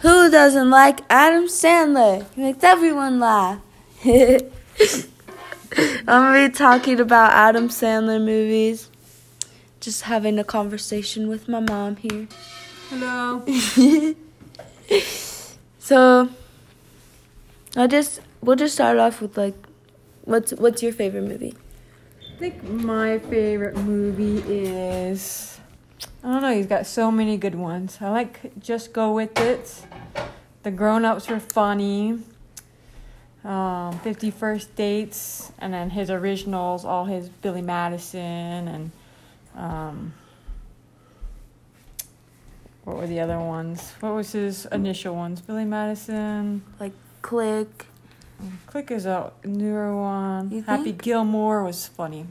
Who doesn't like Adam Sandler? He makes everyone laugh. I'm gonna be talking about Adam Sandler movies. Just having a conversation with my mom here. Hello. so I just we'll just start off with like what's what's your favorite movie? I think my favorite movie is I don't know, he's got so many good ones. I like Just Go With It. The grown ups were funny. Um, 50 First Dates, and then his originals, all his Billy Madison, and um, what were the other ones? What was his initial ones? Billy Madison. Like Click. Click is a newer one. You Happy think? Gilmore was funny.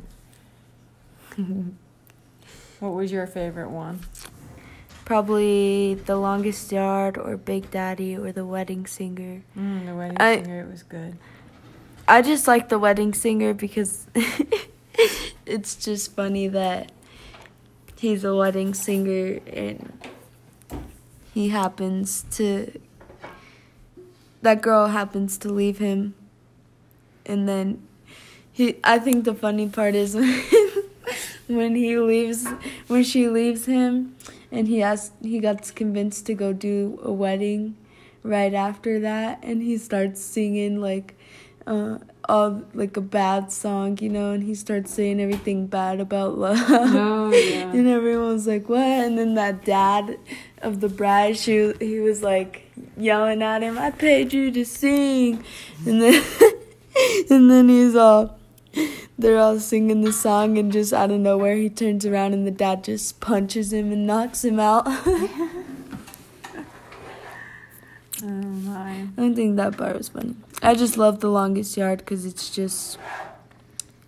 What was your favorite one? Probably The Longest Yard or Big Daddy or The Wedding Singer. Mm, the Wedding I- Singer. It was good. I just like The Wedding Singer because it's just funny that he's a wedding singer and he happens to that girl happens to leave him and then he I think the funny part is when he leaves when she leaves him and he has he gets convinced to go do a wedding right after that and he starts singing like uh all like a bad song you know and he starts saying everything bad about love. Oh, yeah. and everyone's like what? And then that dad of the bride she he was like yelling at him i paid you to sing. And then and then he's all they're all singing the song and just out of nowhere he turns around and the dad just punches him and knocks him out Oh my. I don't think that part was funny. I just love The Longest Yard because it's just,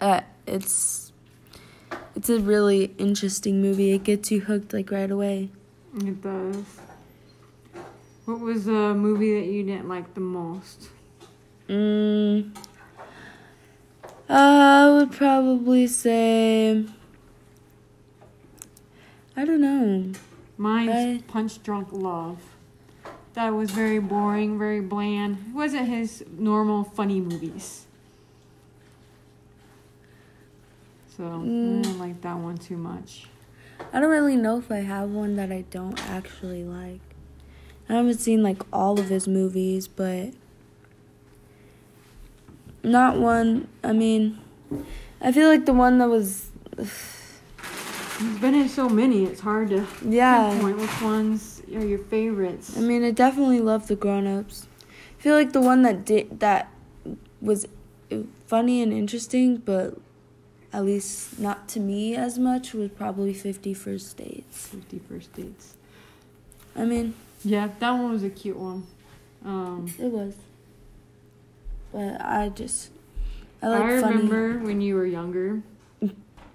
uh, it's, it's a really interesting movie. It gets you hooked like right away. It does. What was a movie that you didn't like the most? Mm, I would probably say, I don't know. Mine's I- Punch Drunk Love. That was very boring, very bland. It wasn't his normal funny movies. So I Mm. didn't like that one too much. I don't really know if I have one that I don't actually like. I haven't seen like all of his movies, but not one. I mean, I feel like the one that was, He's been in so many, it's hard to yeah. pinpoint which ones are your favorites. I mean, I definitely love the Grown Ups. I feel like the one that did that was funny and interesting, but at least not to me as much was probably Fifty First Dates. 50 First Dates. I mean, Yeah, that one was a cute one. Um, it was, but I just I I, like funny. remember when you were younger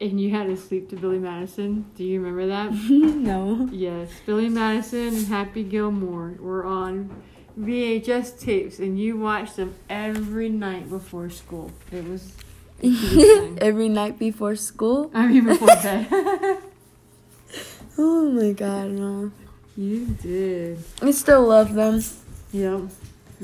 and you had to sleep to Billy Madison. Do you remember that? no. yes, Billy Madison and Happy Gilmore were on VHS tapes, and you watched them every night before school. It was. a cute time. Every night before school. I mean, before bed. Oh my god, no. you did. I still love them. Yep.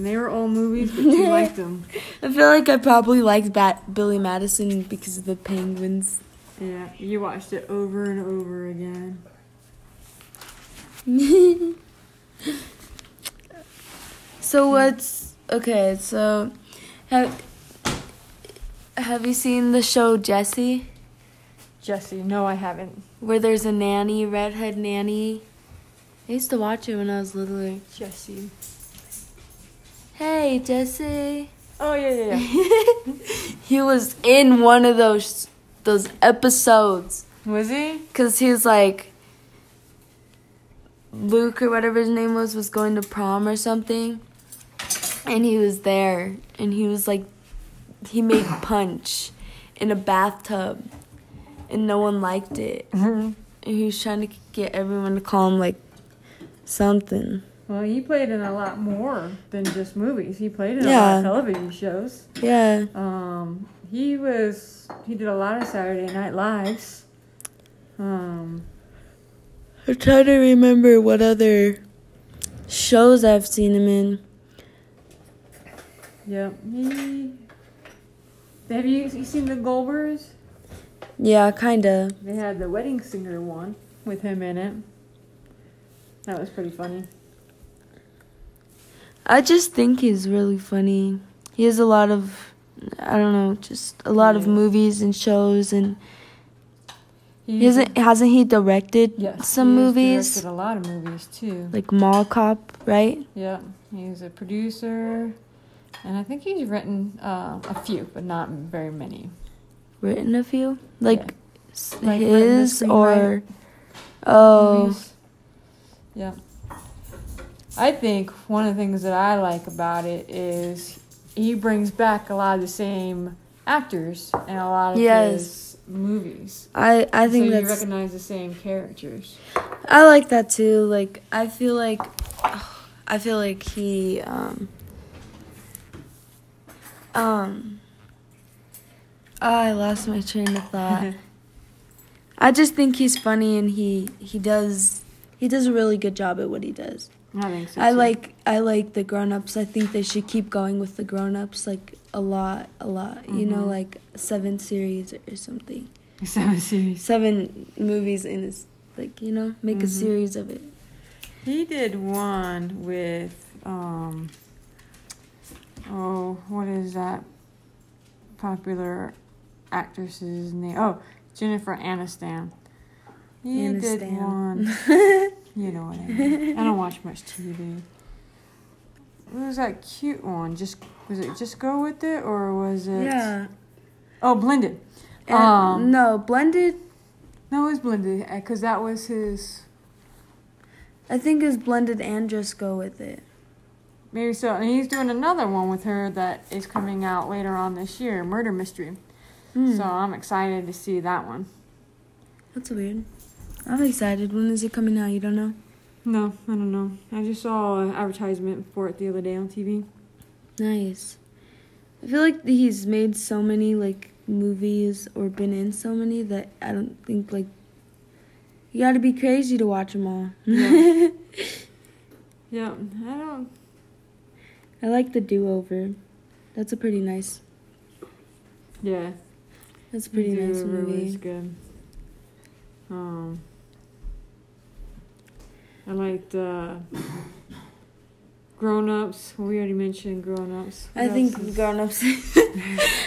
And they were old movies, but you liked them. I feel like I probably liked Bat- Billy Madison because of the penguins. Yeah, you watched it over and over again. so what's okay? So have have you seen the show Jessie, Jesse, no, I haven't. where there's a nanny, redhead nanny? I used to watch it when I was littler. Jessie. Hey, Jessie. Oh yeah, yeah, yeah. he was in one of those those episodes Was he? because he was like Luke or whatever his name was was going to prom or something, and he was there and he was like he made punch in a bathtub, and no one liked it, mm-hmm. and he was trying to get everyone to call him like something. Well, he played in a lot more than just movies. He played in a lot of television shows. Yeah. Um, he was he did a lot of Saturday Night Lives. Um, I'm trying to remember what other shows I've seen him in. Yep. He. Have you, you seen the Goldbergs? Yeah, kinda. They had the wedding singer one with him in it. That was pretty funny. I just think he's really funny. He has a lot of, I don't know, just a lot of movies and shows, and He hasn't hasn't he directed Yes, some he movies Directed a lot of movies too. like Mall Cop, right? Yeah, he's a producer, and I think he's written uh, a few, but not very many. Written a few, like s- Like his or oh movies. Yeah. I think one of the things that I like about it is he brings back a lot of the same actors in a lot of Yes. his movies. I I think so you recognize the same characters. I like that too. Like I feel like I feel like he um um I lost my train of thought. I just think he's funny and he he does he does a really good job at what he does. I think so. I too. like I like the grown-ups. I think they should keep going with the grown-ups like a lot a lot. You know Mhm. like seven series or something. Seven series. Seven movies in his like, you know, make a Mhm. series of it. He did one with um oh what is that popular actress's name? Oh, Jennifer Aniston. He did one. You know what I mean. I don't watch much TV. What was that cute one? Just was it just go with it or was it? yeah. Oh, blended. And- Um, no, blended. No, it was blended because that was his. I think is blended and just go with it. Maybe so. And he's doing another one with her that is coming out later on this year, Murder Mystery. Hmm. So I'm excited to see that one. That's weird. I'm excited. When is it coming out? You don't know? No, I don't know. I just saw an advertisement for it the other day on TV. Nice. I feel like he's made so many like movies or been in so many that I don't think like you got to be crazy to watch them all. Yeah. Yeah, I don't. I like the do over. That's a pretty nice. Yeah, That's a pretty nice movie. good. Um, I liked uh, Grown Ups. We already mentioned Grown Ups. I think grown ups.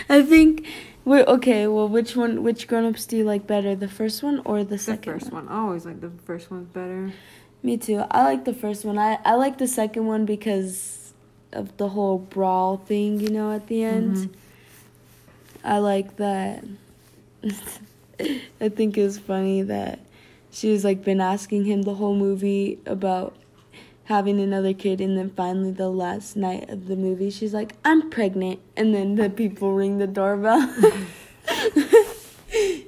I think we're okay. Well, which one? Which grown ups do you like better, the first one or the second? the first one. I always like the first one better. Me too. I like the first one. I I like the second one because of the whole brawl thing. You know, at the end. Mhm. I like that. I think it's funny that she's like been asking him the whole movie about having another kid and then finally the last night of the movie she's like I'm pregnant and then the people ring the doorbell.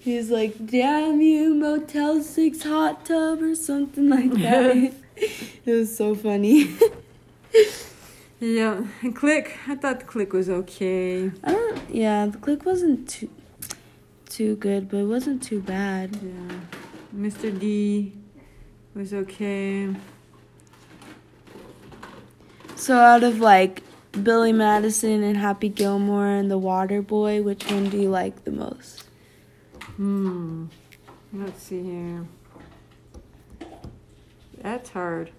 He's like, "Damn you, Motel 6 hot tub or something like that." it was so funny. Yeah, and Click. I thought the Click was okay. I don't yeah, the click wasn't too too good, but it wasn't too bad. Yeah, Mr. D was okay. So out of like Billy Madison and Happy Gilmore and The Water Boy, which one do you like the most? Hmm. Let's see here. That's hard.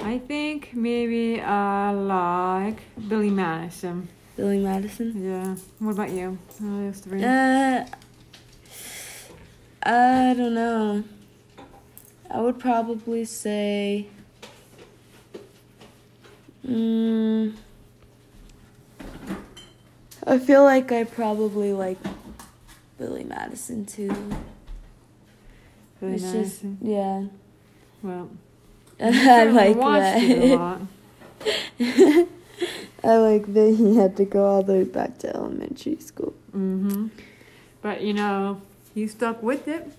I think maybe I like Billy Madison. Billy Madison? Yeah. What about you? Uh I don't know. I would probably say mm, I feel like I probably like Billy Madison too. Billy it's just Madison. yeah. well, I like watched it a that. lot. I like that he had to go all the way back to elementary school. Mm-hmm. But you know, he stuck with it.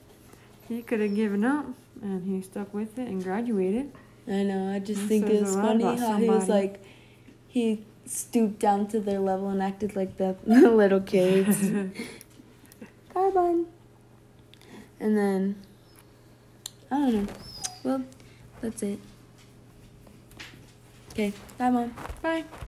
He could have given up, and he stuck with it and graduated. I know. I just think it's funny how he was like, he stooped down to their level and acted like the little kids. Carbon. And then, I don't know. Well, that's it. Okay. Bye, mom. Bye.